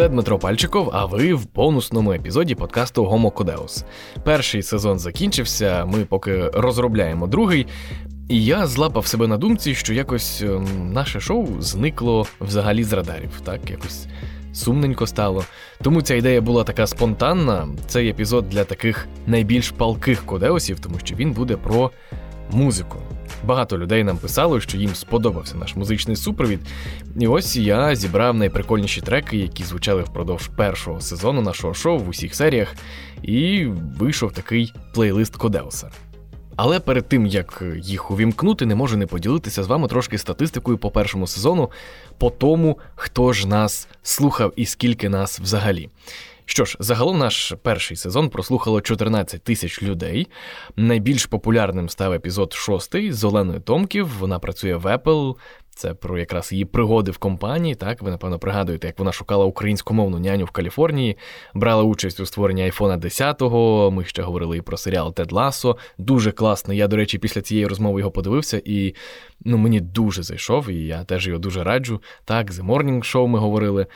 Це Дмитро Пальчиков, а ви в бонусному епізоді подкасту Homo Codeus. Перший сезон закінчився, ми поки розробляємо другий. І я злапав себе на думці, що якось ем, наше шоу зникло взагалі з радарів, так якось сумненько стало. Тому ця ідея була така спонтанна. Цей епізод для таких найбільш палких кодеосів, тому що він буде про музику. Багато людей нам писало, що їм сподобався наш музичний супровід. І ось я зібрав найприкольніші треки, які звучали впродовж першого сезону нашого шоу в усіх серіях, і вийшов такий плейлист Кодеуса. Але перед тим як їх увімкнути, не можу не поділитися з вами трошки статистикою по першому сезону, по тому, хто ж нас слухав і скільки нас взагалі. Що ж, загалом наш перший сезон прослухало 14 тисяч людей. Найбільш популярним став епізод шостий з Оленою Томків. Вона працює в Apple, це про якраз її пригоди в компанії. Так, ви напевно пригадуєте, як вона шукала українськомовну няню в Каліфорнії, брала участь у створенні айфона 10-го. Ми ще говорили і про серіал Тед Ласо. Дуже класний. Я, до речі, після цієї розмови його подивився, і ну, мені дуже зайшов, і я теж його дуже раджу. Так, The Morning Show ми говорили.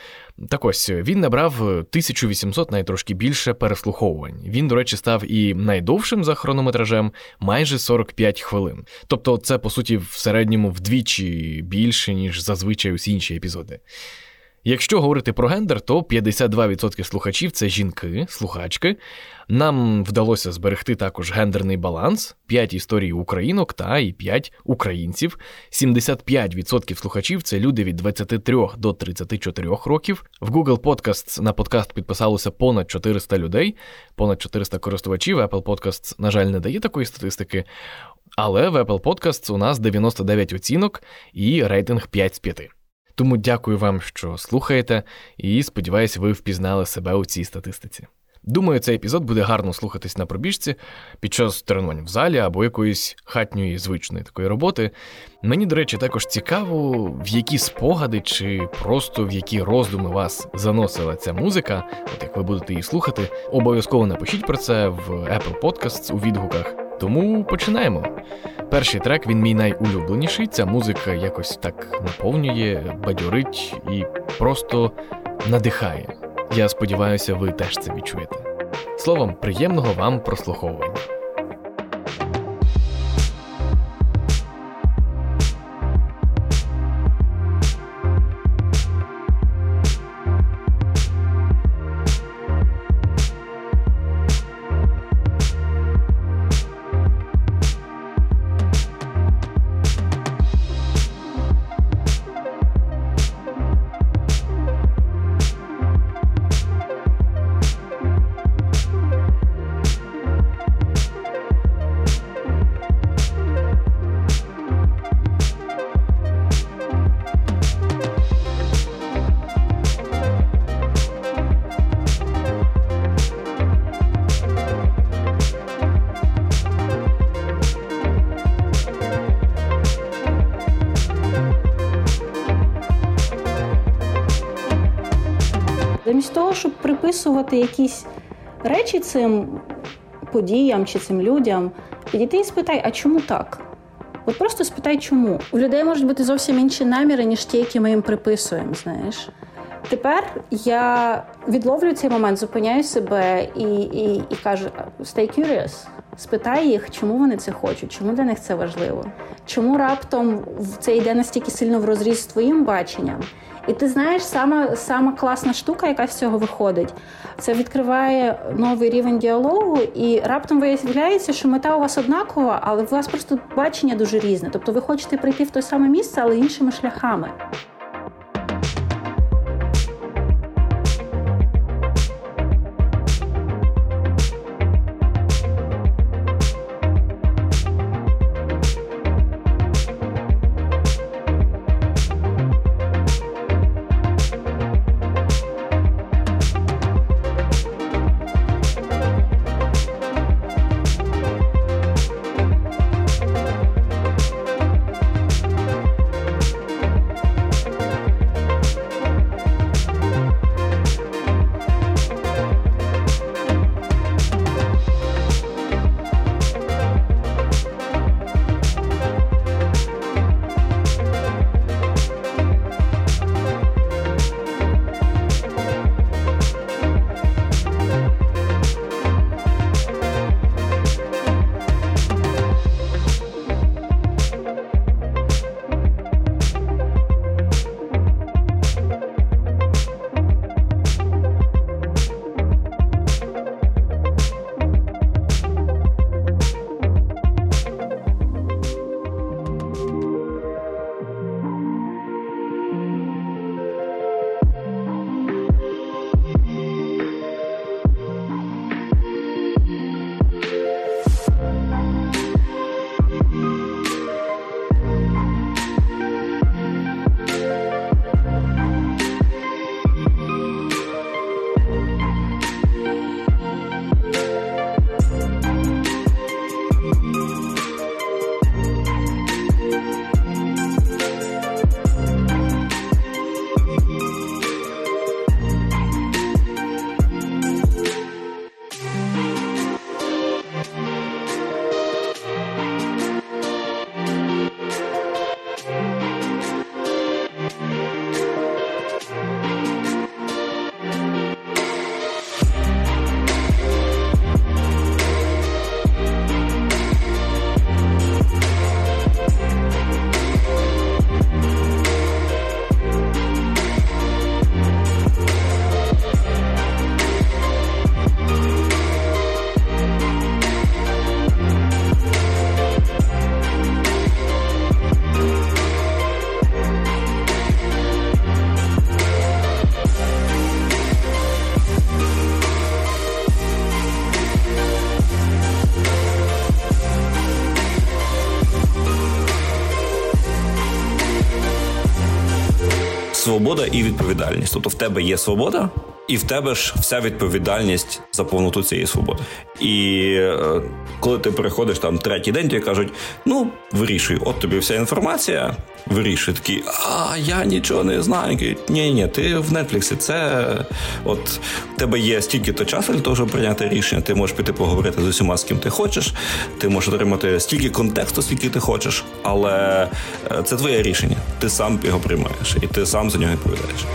Так ось він набрав 1800 найтрошки більше переслуховувань. Він, до речі, став і найдовшим за хронометражем майже 45 хвилин. Тобто, це по суті в середньому вдвічі більше, ніж зазвичай усі інші епізоди. Якщо говорити про гендер, то 52% слухачів це жінки, слухачки. Нам вдалося зберегти також гендерний баланс: 5 історій українок та і 5 українців. 75% слухачів це люди від 23 до 34 років. В Google Podcasts на подкаст підписалося понад 400 людей, понад 400 користувачів. Apple Podcasts, на жаль, не дає такої статистики. Але в Apple Podcasts у нас 99 оцінок і рейтинг 5 з 5. Тому дякую вам, що слухаєте, і сподіваюся, ви впізнали себе у цій статистиці. Думаю, цей епізод буде гарно слухатись на пробіжці під час тренувань в залі або якоїсь хатньої звичної такої роботи. Мені, до речі, також цікаво, в які спогади чи просто в які роздуми вас заносила ця музика, от як ви будете її слухати. Обов'язково напишіть про це в Apple Podcasts у відгуках. Тому починаємо. Перший трек він мій найулюбленіший. Ця музика якось так наповнює, бадьорить і просто надихає. Я сподіваюся, ви теж це відчуєте. Словом, приємного вам прослуховування. Приписувати якісь речі цим подіям чи цим людям, підійти і спитай, а чому так? От просто спитай, чому. У людей можуть бути зовсім інші наміри, ніж ті, які ми їм приписуємо, знаєш. Тепер я відловлюю цей момент, зупиняю себе і і, і кажу: stay curious. Спитай їх, чому вони це хочуть, чому для них це важливо, чому раптом це йде настільки сильно в розріз з твоїм баченням. І ти знаєш, сама сама класна штука, яка з цього виходить, це відкриває новий рівень діалогу, і раптом виявляється, що мета у вас однакова, але у вас просто бачення дуже різне. Тобто ви хочете прийти в те саме місце, але іншими шляхами. Свобода і відповідальність. Тобто в тебе є свобода, і в тебе ж вся відповідальність за повноту цієї свободи. І е, коли ти приходиш там третій день, тобі кажуть: ну вирішуй, от тобі вся інформація, вирішуй такий, а я нічого не знаю. Ні, ні, ти в Нетфліксі. Це от в тебе є стільки-то часу для того, щоб прийняти рішення. Ти можеш піти поговорити з усіма, з ким ти хочеш. Ти можеш отримати стільки контексту, скільки ти хочеш, але е, це твоє рішення. Ти сам його приймаєш, і ти сам за нього відповідаєш.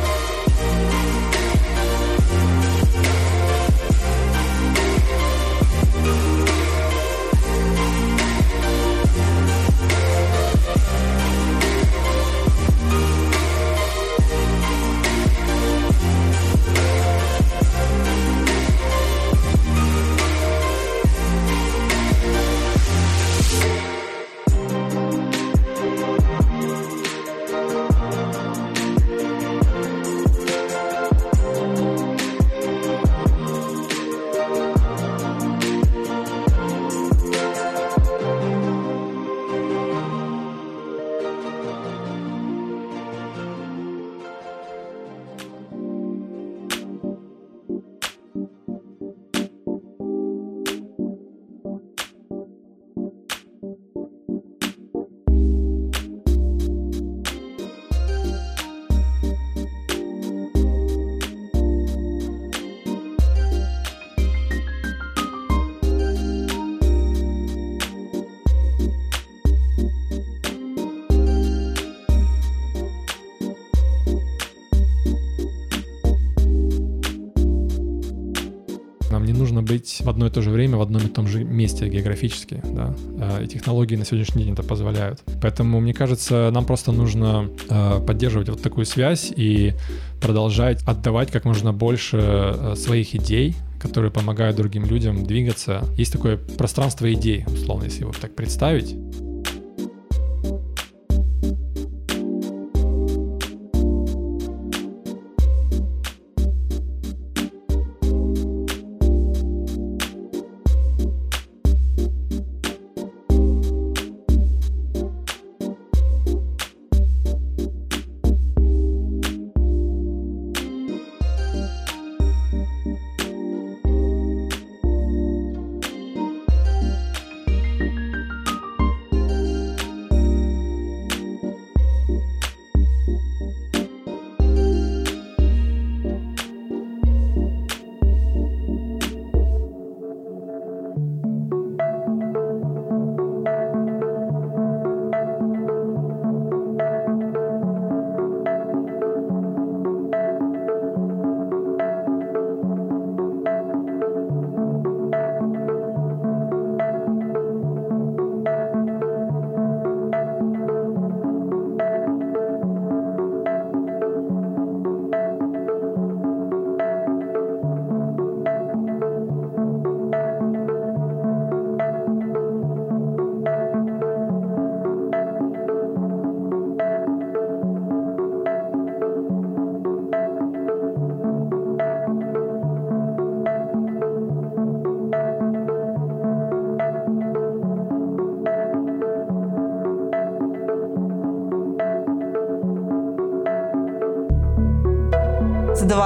Быть в одно и то же время в одном и том же месте географически, да, э, и технологии на сегодняшний день это позволяют. Поэтому, мне кажется, нам просто нужно э, поддерживать вот такую связь и продолжать отдавать как можно больше э, своих идей, которые помогают другим людям двигаться. Есть такое пространство идей, условно, если его так представить.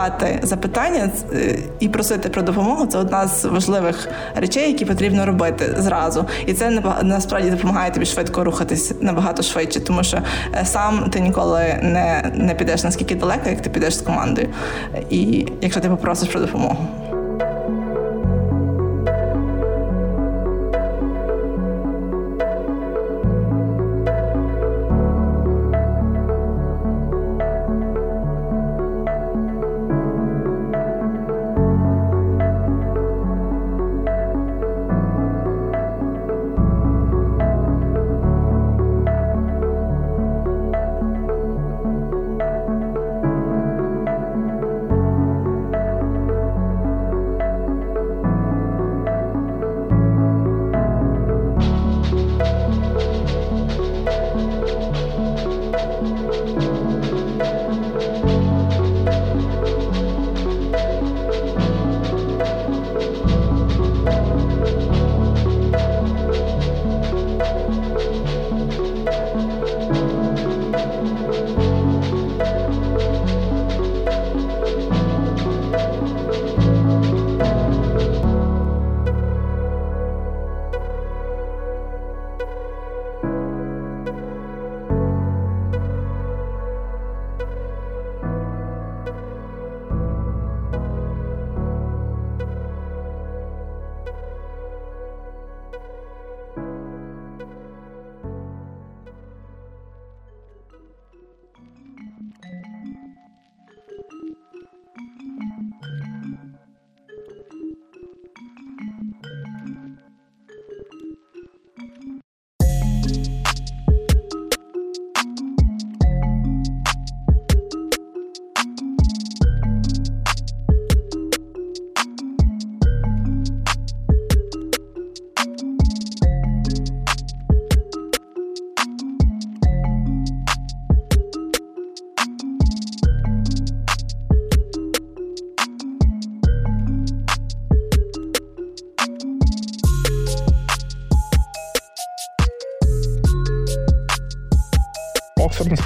Задавати запитання е, і просити про допомогу це одна з важливих речей, які потрібно робити зразу. І це насправді допомагає тобі швидко рухатись набагато швидше, тому що е, сам ти ніколи не, не підеш наскільки далеко, як ти підеш з командою. І якщо ти попросиш про допомогу.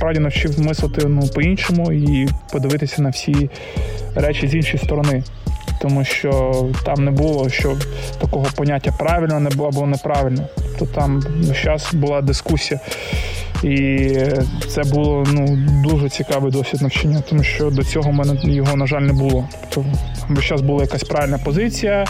Насправді навчив мислити ну, по-іншому і подивитися на всі речі з іншої сторони. Тому що там не було що такого поняття правильно не було або неправильно. Тобто там зараз була дискусія. І це було ну дуже цікавий досвід навчання, тому що до цього в мене його, на жаль, не було. Тобто, зараз була якась правильна позиція.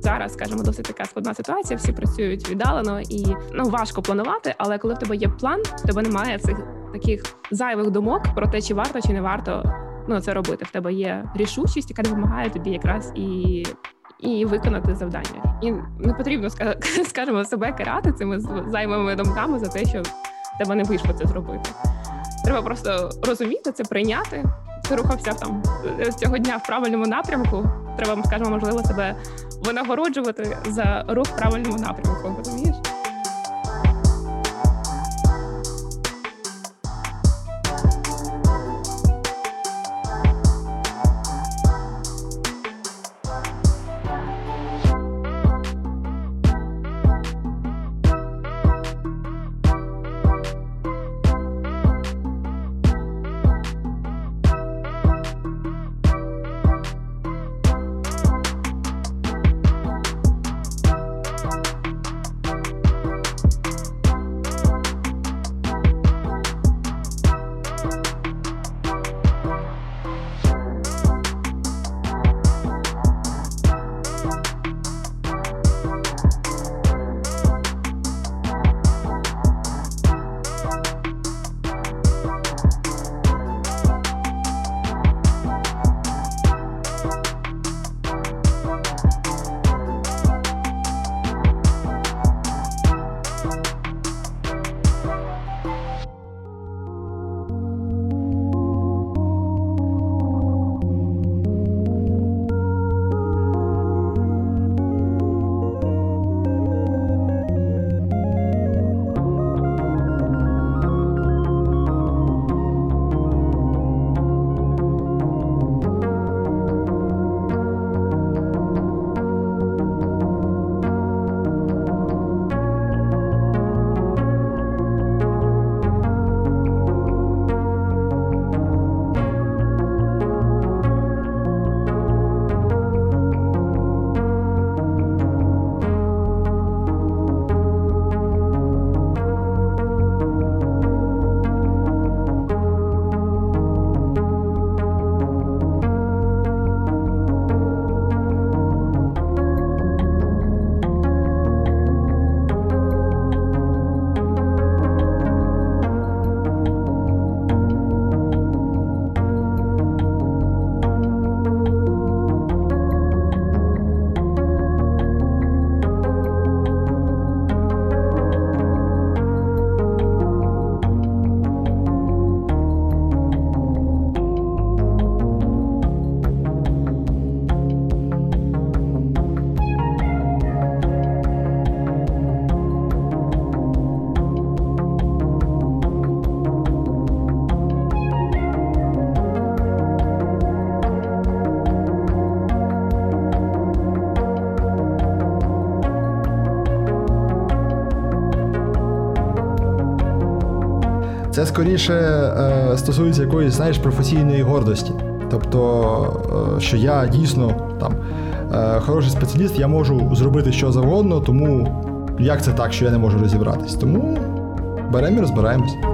Зараз, скажімо, досить така складна ситуація. Всі працюють віддалено і ну важко планувати. Але коли в тебе є план, в тебе немає цих таких зайвих думок про те, чи варто чи не варто ну це робити. В тебе є рішучість, яка допомагає тобі якраз і. І виконати завдання, і не потрібно скажімо, себе карати цими займими думками за те, що тебе не вийшло це зробити. Треба просто розуміти це, прийняти. Ти рухався там цього дня в правильному напрямку. Треба, скажімо, можливо, себе винагороджувати за рух правильному напрямку. Розумієш? Це скоріше е, стосується якоїсь, знаєш, професійної гордості. Тобто, е, що я дійсно там е, хороший спеціаліст, я можу зробити що завгодно, тому як це так, що я не можу розібратись? Тому беремо і розбираємось.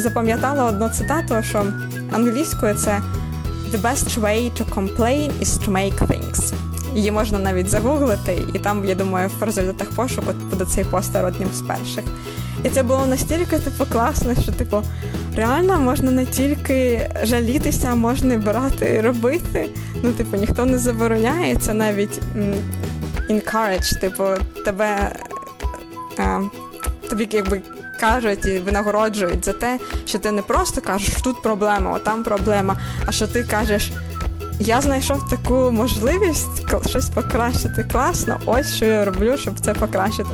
Запам'ятала одну цитату, що англійською це The best way to complain is to make things. Її можна навіть загуглити, і там, я думаю, в результатах пошуку буде цей постер одним з перших. І це було настільки типу, класно, що типу, реально можна не тільки жалітися, а можна і брати і робити. Ну, типу, ніхто не забороняє, це навіть encourage, типу, тебе е, тобі якби кажуть і винагороджують за те, що ти не просто кажеш, тут проблема, о там проблема, а що ти кажеш. Я знайшов таку можливість щось покращити класно. Ось що я роблю, щоб це покращити.